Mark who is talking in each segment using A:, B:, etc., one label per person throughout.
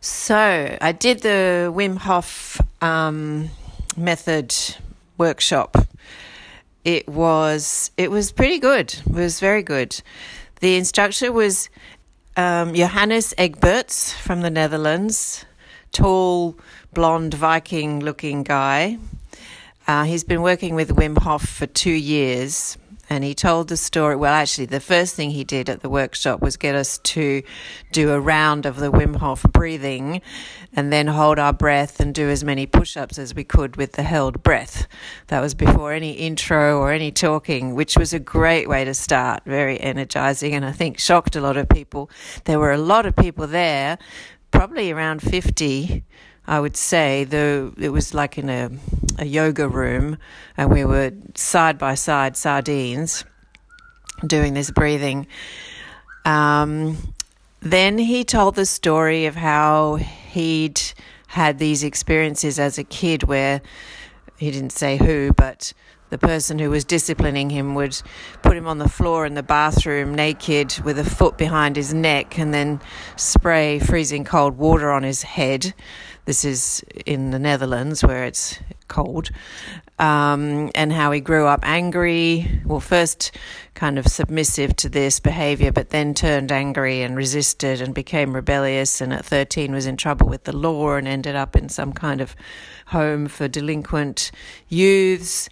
A: So I did the Wim Hof um, method workshop. It was it was pretty good. It was very good. The instructor was um, Johannes Egberts from the Netherlands, tall, blonde Viking-looking guy. Uh, he's been working with Wim Hof for two years and he told the story. Well, actually, the first thing he did at the workshop was get us to do a round of the Wim Hof breathing and then hold our breath and do as many push ups as we could with the held breath. That was before any intro or any talking, which was a great way to start, very energizing, and I think shocked a lot of people. There were a lot of people there, probably around 50 I would say, though it was like in a, a yoga room, and we were side by side sardines doing this breathing. Um, then he told the story of how he'd had these experiences as a kid where he didn't say who, but the person who was disciplining him would put him on the floor in the bathroom naked with a foot behind his neck and then spray freezing cold water on his head this is in the Netherlands where it's cold. Um, and how he grew up angry. Well, first kind of submissive to this behavior, but then turned angry and resisted and became rebellious. And at 13 was in trouble with the law and ended up in some kind of home for delinquent youths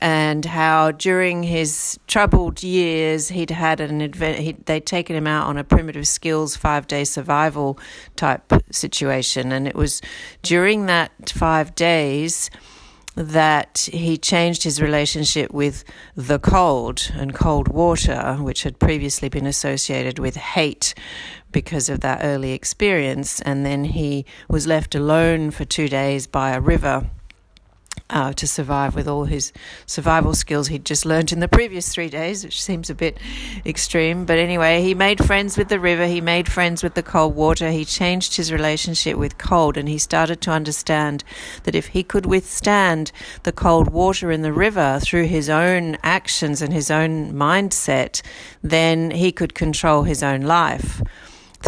A: and how during his troubled years he'd had an advent he'd, they'd taken him out on a primitive skills five day survival type situation and it was during that five days that he changed his relationship with the cold and cold water, which had previously been associated with hate because of that early experience. And then he was left alone for two days by a river uh, to survive with all his survival skills he'd just learned in the previous three days, which seems a bit extreme. But anyway, he made friends with the river, he made friends with the cold water, he changed his relationship with cold, and he started to understand that if he could withstand the cold water in the river through his own actions and his own mindset, then he could control his own life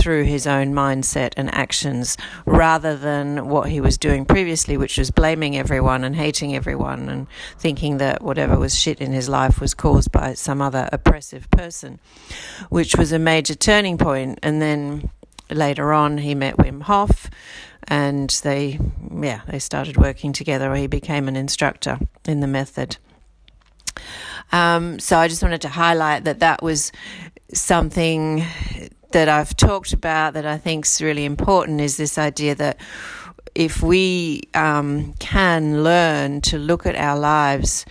A: through his own mindset and actions rather than what he was doing previously, which was blaming everyone and hating everyone and thinking that whatever was shit in his life was caused by some other oppressive person, which was a major turning point. And then later on, he met Wim Hof and they, yeah, they started working together. He became an instructor in the method. Um, so I just wanted to highlight that that was something that I've talked about that I think is really important is this idea that if we um, can learn to look at our lives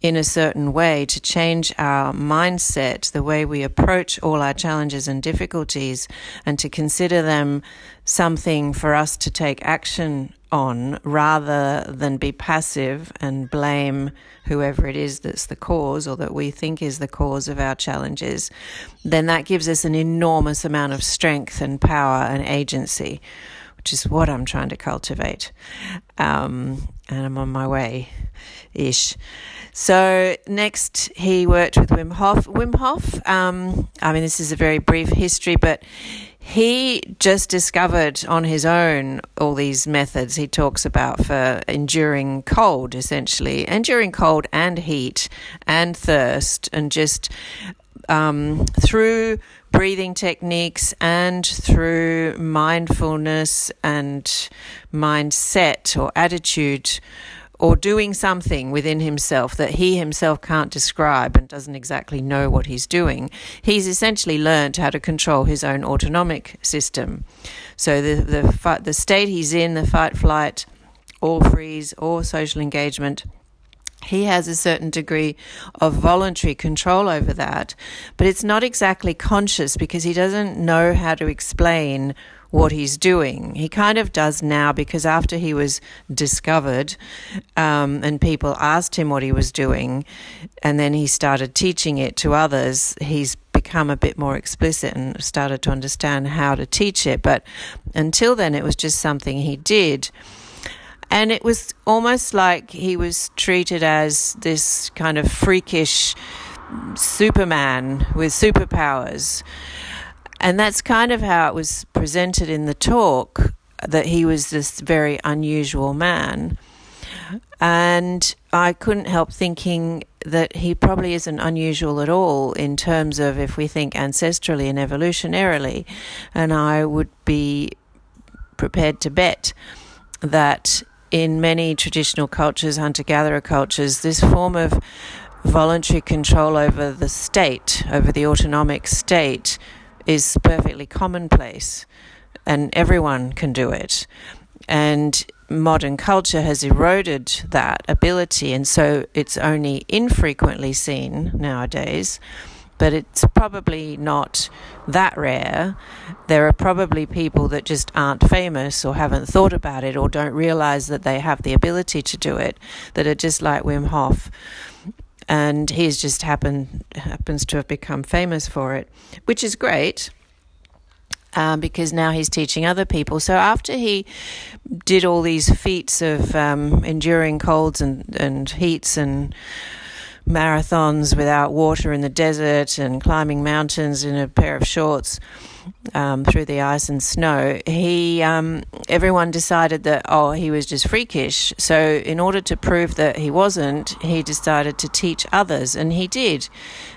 A: in a certain way, to change our mindset, the way we approach all our challenges and difficulties, and to consider them something for us to take action on rather than be passive and blame whoever it is that's the cause or that we think is the cause of our challenges, then that gives us an enormous amount of strength and power and agency, which is what I'm trying to cultivate. Um, and I'm on my way ish. So next, he worked with Wim Hof. Wim Hof, um, I mean, this is a very brief history, but he just discovered on his own all these methods he talks about for enduring cold, essentially, enduring cold and heat and thirst, and just um, through breathing techniques and through mindfulness and mindset or attitude or doing something within himself that he himself can't describe and doesn't exactly know what he's doing, he's essentially learned how to control his own autonomic system. So the the the state he's in, the fight, flight, or freeze, or social engagement. He has a certain degree of voluntary control over that, but it's not exactly conscious because he doesn't know how to explain what he's doing. He kind of does now because after he was discovered um, and people asked him what he was doing, and then he started teaching it to others, he's become a bit more explicit and started to understand how to teach it. But until then, it was just something he did. And it was almost like he was treated as this kind of freakish Superman with superpowers. And that's kind of how it was presented in the talk. that he was this very unusual man. And I couldn't help thinking that he probably isn't unusual at all in terms of if we think ancestrally and evolutionarily. And I would be prepared to bet that in many traditional cultures, hunter gatherer cultures, this form of voluntary control over the state, over the autonomic state, is perfectly commonplace and everyone can do it. And modern culture has eroded that ability, and so it's only infrequently seen nowadays. But it's probably not that rare. There are probably people that just aren't famous or haven't thought about it or don't realize that they have the ability to do it, that are just like Wim Hof and he's just happened happens to have become famous for it, which is great. Um, because now he's teaching other people. So after he did all these feats of um, enduring colds and, and heats and marathons without water in the desert and climbing mountains in a pair of shorts, um, through the ice and snow, he um, everyone decided that oh he was just freakish. So in order to prove that he wasn't, he decided to teach others, and he did.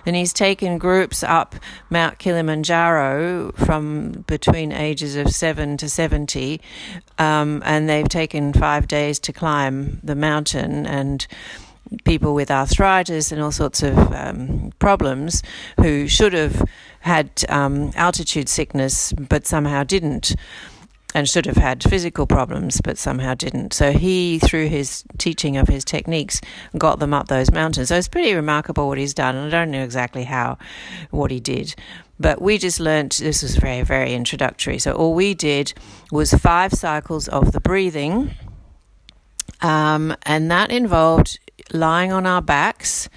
A: And he's taken groups up Mount Kilimanjaro from between ages of seven to seventy, um, and they've taken five days to climb the mountain and people with arthritis and all sorts of um, problems who should have had um, altitude sickness but somehow didn't, and should have had physical problems but somehow didn't. So he, through his teaching of his techniques, got them up those mountains. So it's pretty remarkable what he's done, and I don't know exactly how, what he did. But we just learnt this was very, very introductory. So all we did was five cycles of the breathing. Um, and that involved lying on our backs,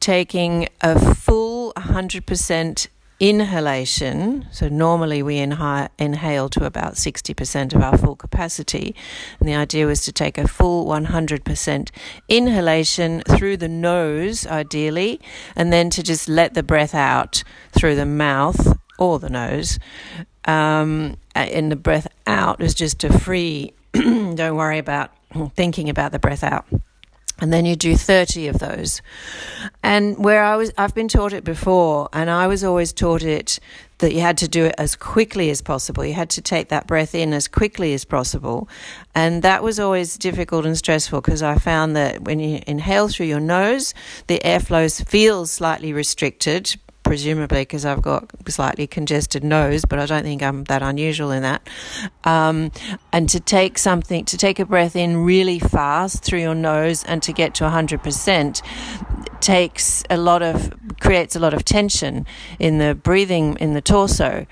A: taking a full 100% inhalation. So normally we inha- inhale to about 60% of our full capacity. And the idea was to take a full 100% inhalation through the nose, ideally, and then to just let the breath out through the mouth or the nose. Um, and the breath out is just a free, don't worry about thinking about the breath out and then you do 30 of those. And where i was i've been taught it before and i was always taught it that you had to do it as quickly as possible. You had to take that breath in as quickly as possible. And that was always difficult and stressful because i found that when you inhale through your nose the airflow feels slightly restricted presumably because I've got slightly congested nose, but I don't think I'm that unusual in that. Um, and to take something, to take a breath in really fast through your nose and to get to 100% takes a lot of, creates a lot of tension in the breathing in the torso.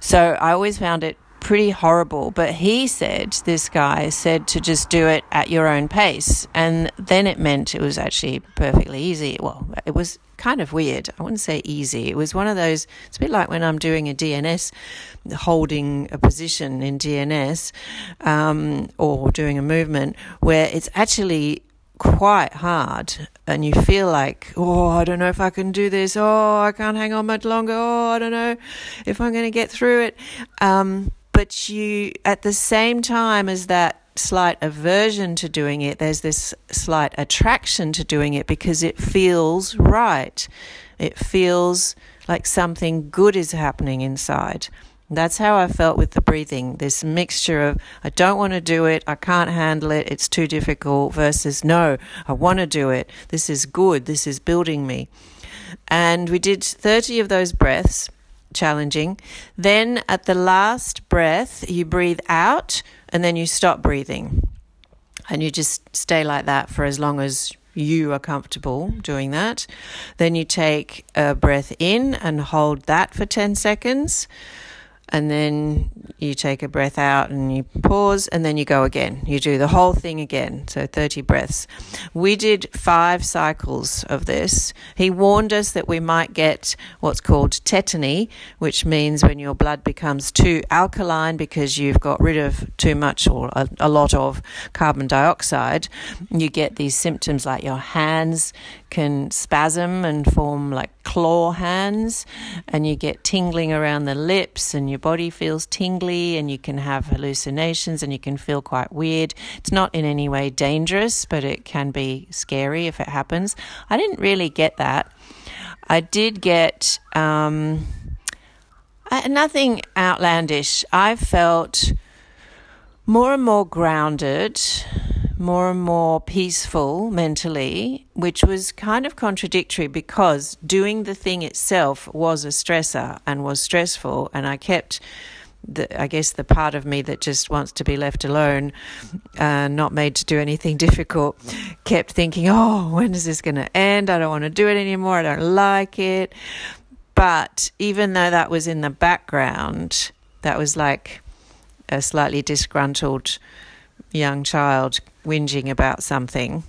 A: So I always found it pretty horrible. But he said, this guy said to just do it at your own pace. And then it meant it was actually perfectly easy. Well, it was kind of weird. I wouldn't say easy. It was one of those, it's a bit like when I'm doing a DNS, holding a position in DNS um, or doing a movement where it's actually quite hard and you feel like oh i don't know if i can do this oh i can't hang on much longer oh i don't know if i'm going to get through it um, but you, at the same time as that slight aversion to doing it, there's this slight attraction to doing it because it feels right. It feels like something good is happening inside. That's how I felt with the breathing. This mixture of I don't want to do it, I can't handle it, it's too difficult, versus no, I want to do it. This is good, this is building me. And we did 30 of those breaths challenging. Then at the last breath, you breathe out and then you stop breathing. And you just stay like that for as long as you are comfortable doing that. Then you take a breath in and hold that for 10 seconds and then you take a breath out and you pause and then you go again. You do the whole thing again, so 30 breaths. We did five cycles of this. He warned us that we might get what's called tetany, which means when your blood becomes too alkaline because you've got rid of too much or a, a lot of carbon dioxide, you get these symptoms like your hands can spasm and form like claw hands, and you get tingling around the lips, and your body feels tingly, and you can have hallucinations, and you can feel quite weird. It's not in any way dangerous, but it can be scary if it happens. I didn't really get that. I did get um, nothing outlandish. I felt more and more grounded, more and more peaceful mentally, which was kind of contradictory because doing the thing itself was a stressor and was stressful. And I kept, the, I guess, the part of me that just wants to be left alone, uh, not made to do anything difficult, kept thinking, oh, when is this going to end? I don't want to do it anymore. I don't like it. But even though that was in the background, that was like, a slightly disgruntled young child whinging about something.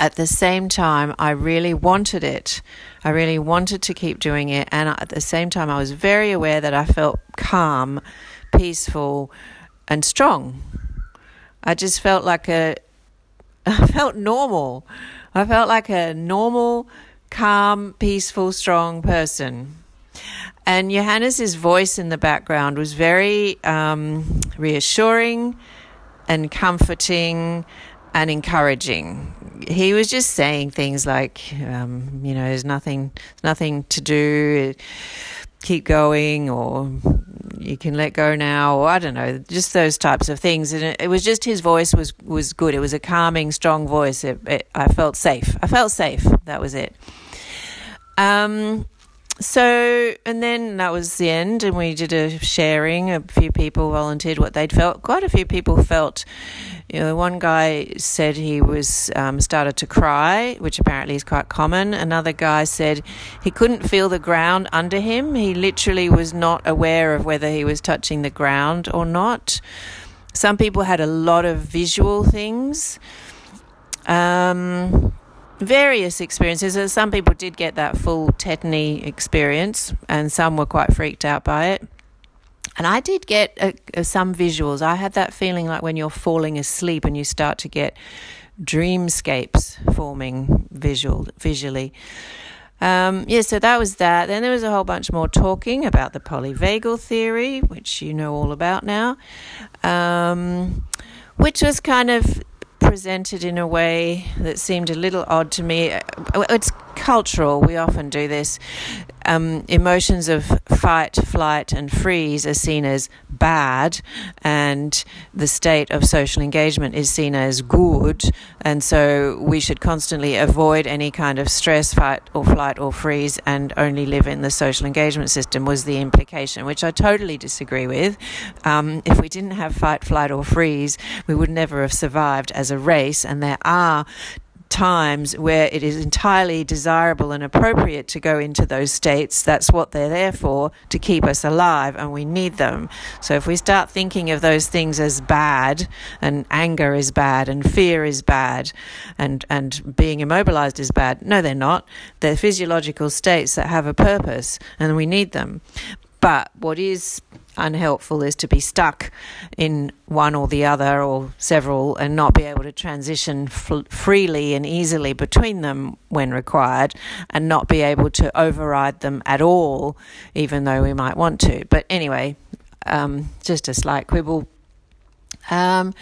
A: At the same time, I really wanted it. I really wanted to keep doing it. And at the same time, I was very aware that I felt calm, peaceful, and strong. I just felt like a, I felt normal. I felt like a normal, calm, peaceful, strong person. And Johannes's voice in the background was very um, reassuring and comforting and encouraging. He was just saying things like, um, you know, there's nothing, nothing to do. Keep going, or you can let go now, or I don't know, just those types of things. And it, it was just his voice was was good. It was a calming, strong voice. It, it, I felt safe. I felt safe. That was it. Um, so, and then that was the end, and we did a sharing. A few people volunteered what they'd felt. Quite a few people felt, you know, one guy said he was um, started to cry, which apparently is quite common. Another guy said he couldn't feel the ground under him. He literally was not aware of whether he was touching the ground or not. Some people had a lot of visual things. Um, various experiences. Uh, some people did get that full tetany experience, and some were quite freaked out by it. And I did get uh, uh, some visuals. I had that feeling like when you're falling asleep and you start to get dreamscapes forming visual visually. Um, yeah, so that was that. Then there was a whole bunch more talking about the polyvagal theory, which you know all about now, um, which was kind of presented in a way that seemed a little odd to me. Uh, it's cultural. We often do this. Um, emotions of fight, flight, and freeze are seen as bad, and the state of social engagement is seen as good. And so we should constantly avoid any kind of stress, fight, or flight, or freeze, and only live in the social engagement system, was the implication, which I totally disagree with. Um, if we didn't have fight, flight, or freeze, we would never have survived as a race, and there are times where it is entirely desirable and appropriate to go into those states. That's what they're there for, to keep us alive, and we need them. So if we start thinking of those things as bad, and anger is bad, and fear is bad, and, and being immobilized is bad, no, they're not. They're physiological states that have a purpose, and we need them. But what is unhelpful is to be stuck in one or the other or several and not be able to transition f- freely and easily between them when required and not be able to override them at all, even though we might want to. But anyway, um, just a slight quibble. Um,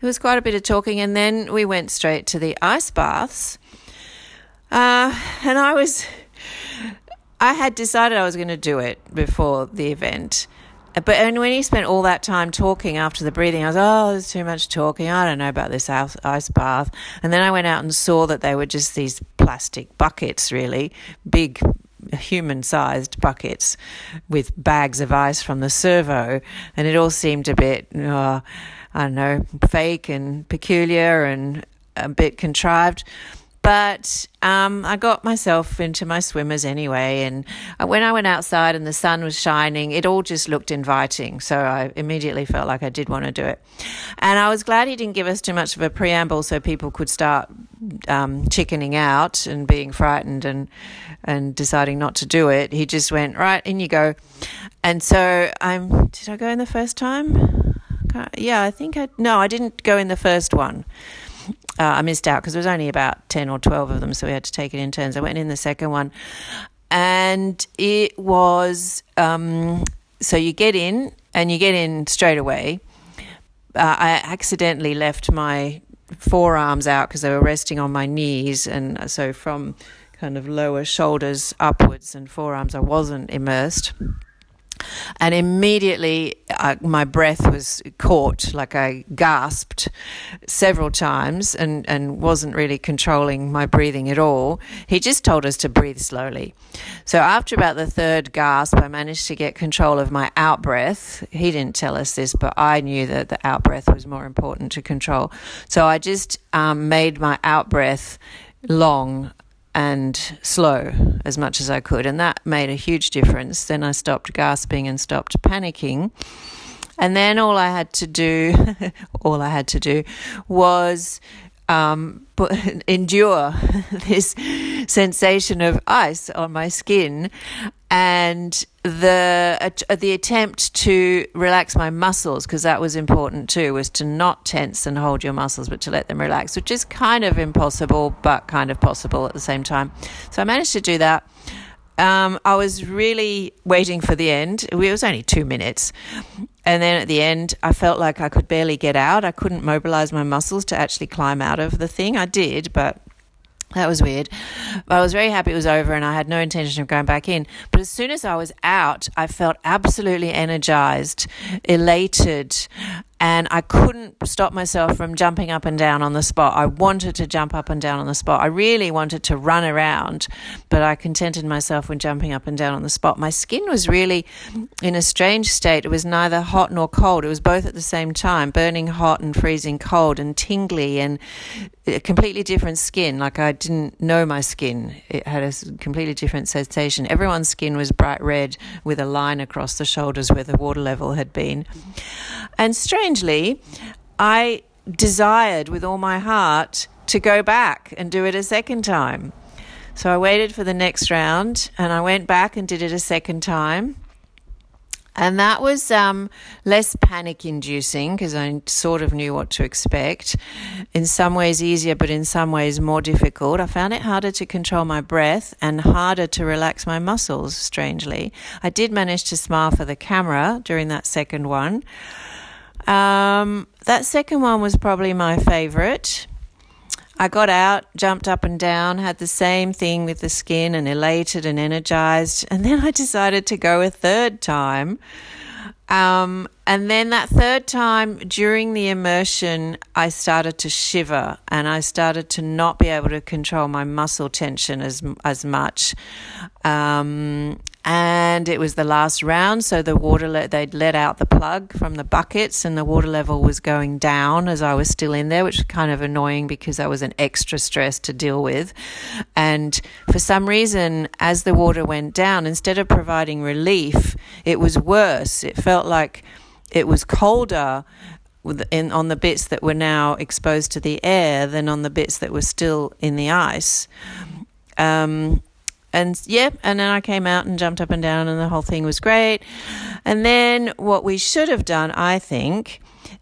A: it was quite a bit of talking, and then we went straight to the ice baths. Uh, and I was I had decided I was going to do it before the event. But and when he spent all that time talking after the breathing, I was, oh, there's too much talking. I don't know about this ice bath. And then I went out and saw that they were just these plastic buckets, really big, human sized buckets with bags of ice from the servo. And it all seemed a bit, oh, I don't know, fake and peculiar and a bit contrived. But um, I got myself into my swimmers anyway. And uh, when I went outside and the sun was shining, it all just looked inviting. So I immediately felt like I did want to do it. And I was glad he didn't give us too much of a preamble so people could start um, chickening out and being frightened and, and deciding not to do it. He just went, right, in you go. And so I'm, did I go in the first time? Yeah, I think I, no, I didn't go in the first one. Uh, I missed out because there was only about 10 or 12 of them, so we had to take it in turns. I went in the second one, and it was um, so you get in and you get in straight away. Uh, I accidentally left my forearms out because they were resting on my knees, and so from kind of lower shoulders upwards and forearms, I wasn't immersed. And immediately my breath was caught, like I gasped several times and, and wasn't really controlling my breathing at all. He just told us to breathe slowly. So after about the third gasp, I managed to get control of my out breath. He didn't tell us this, but I knew that the out breath was more important to control. So I just um, made my out breath long and slow as much as I could. And that made a huge difference. Then I stopped gasping and stopped panicking. And then all I had to do, all I had to do was um, endure this sensation of ice on my skin. And the uh, the attempt to relax my muscles because that was important too was to not tense and hold your muscles but to let them relax which is kind of impossible but kind of possible at the same time. So i managed to do that. Um, i was really waiting for the end. It was only two minutes and then at the end i felt like i could barely get out i couldn't mobilize my muscles to actually climb out of the thing i did but that was weird. But I was very happy it was over and I had no intention of going back in. But as soon as I was out, I felt absolutely energized, elated, and I couldn't stop myself from jumping up and down on the spot. I wanted to jump up and down on the spot. I really wanted to run around, but I contented myself when jumping up and down on the spot. My skin was really in a strange state. It was neither hot nor cold. It was both at the same time, burning hot and freezing cold and tingly and a completely different skin. Like I didn't know my skin. It had a completely different sensation. Everyone's skin was bright red with a line across the shoulders where the water level had been. And strangely, I desired with all my heart to go back and do it a second time. So I waited for the next round and I went back and did it a second time. And that was um, less panic inducing because I sort of knew what to expect. In some ways, easier, but in some ways, more difficult. I found it harder to control my breath and harder to relax my muscles, strangely. I did manage to smile for the camera during that second one. Um, that second one was probably my favorite. I got out, jumped up and down, had the same thing with the skin and elated and energized. And then I decided to go a third time. Um, and then that third time during the immersion, I started to shiver and I started to not be able to control my muscle tension as as much. Um, and it was the last round, so the water le- they'd let out the plug from the buckets, and the water level was going down as I was still in there, which was kind of annoying because that was an extra stress to deal with. And for some reason, as the water went down, instead of providing relief, it was worse. It felt like it was colder in on the bits that were now exposed to the air than on the bits that were still in the ice. Um, and yeah, and then I came out and jumped up and down, and the whole thing was great. And then what we should have done, I think,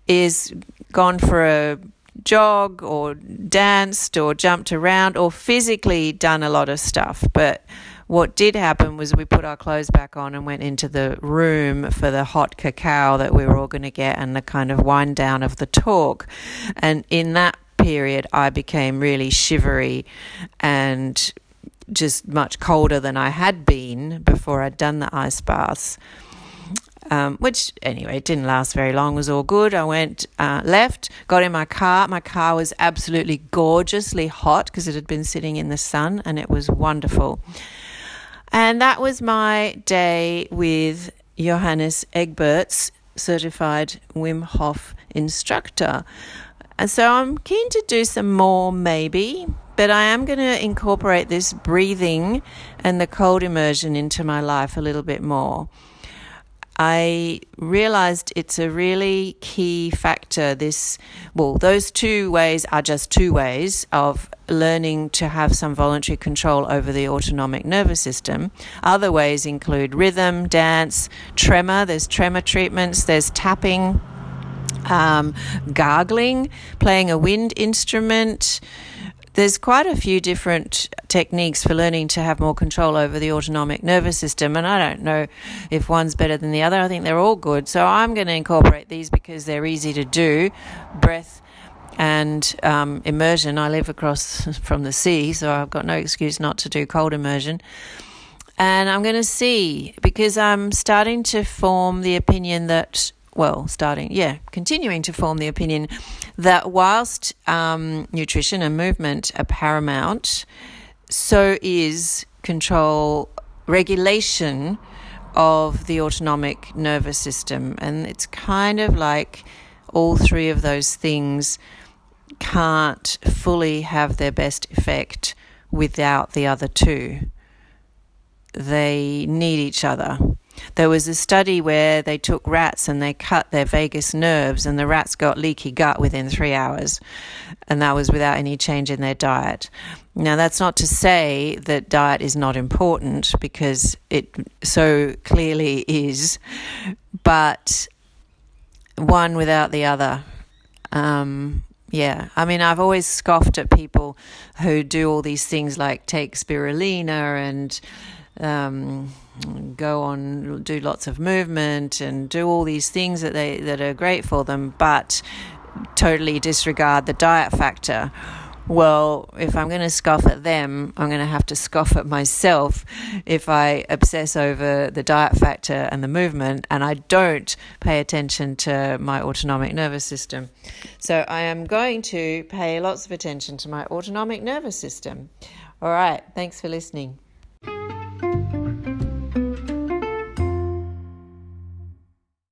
A: is gone for a jog or danced or jumped around or physically done a lot of stuff. But what did happen was we put our clothes back on and went into the room for the hot cacao that we were all going to get and the kind of wind down of the talk. And in that period, I became really shivery and just much colder than I had been before I'd done the ice baths. Um, which anyway, it didn't last very long. It was all good. I went uh, left, got in my car. My car was absolutely gorgeously hot because it had been sitting in the sun, and it was wonderful. And that was my day with Johannes Egberts, certified Wim Hof instructor. And so I'm keen to do some more, maybe, but I am going to incorporate this breathing and the cold immersion into my life a little bit more. I realized it's a really key factor. This, well, those two ways are just two ways of learning to have some voluntary control over the autonomic nervous system. Other ways include rhythm, dance, tremor. There's tremor treatments, there's tapping um, gargling, playing a wind instrument. There's quite a few different techniques for learning to have more control over the autonomic nervous system, and I don't know if one's better than the other. I think they're all good. So I'm going to incorporate these because they're easy to do. Breath and um, immersion. I live across from the sea, so I've got no excuse not to do cold immersion. And I'm going to see because I'm starting to form the opinion that well, starting, yeah, continuing to form the opinion that whilst um, nutrition and movement are paramount, so is control, regulation of the autonomic nervous system. And it's kind of like all three of those things can't fully have their best effect without the other two. They need each other. There was a study where they took rats and they cut their vagus nerves, and the rats got leaky gut within three hours, and that was without any change in their diet. Now, that's not to say that diet is not important because it so clearly is, but one without the other. Um, yeah, I mean, I've always scoffed at people who do all these things like take spirulina and um, go on do lots of movement and do all these things that they that are great for them, but totally disregard the diet factor. Well, if I'm going to scoff at them, I'm going to have to scoff at myself if I obsess over the diet factor and the movement and I don't pay attention to my autonomic nervous system. So I am going to pay lots of attention to my autonomic nervous system. All right, thanks for listening.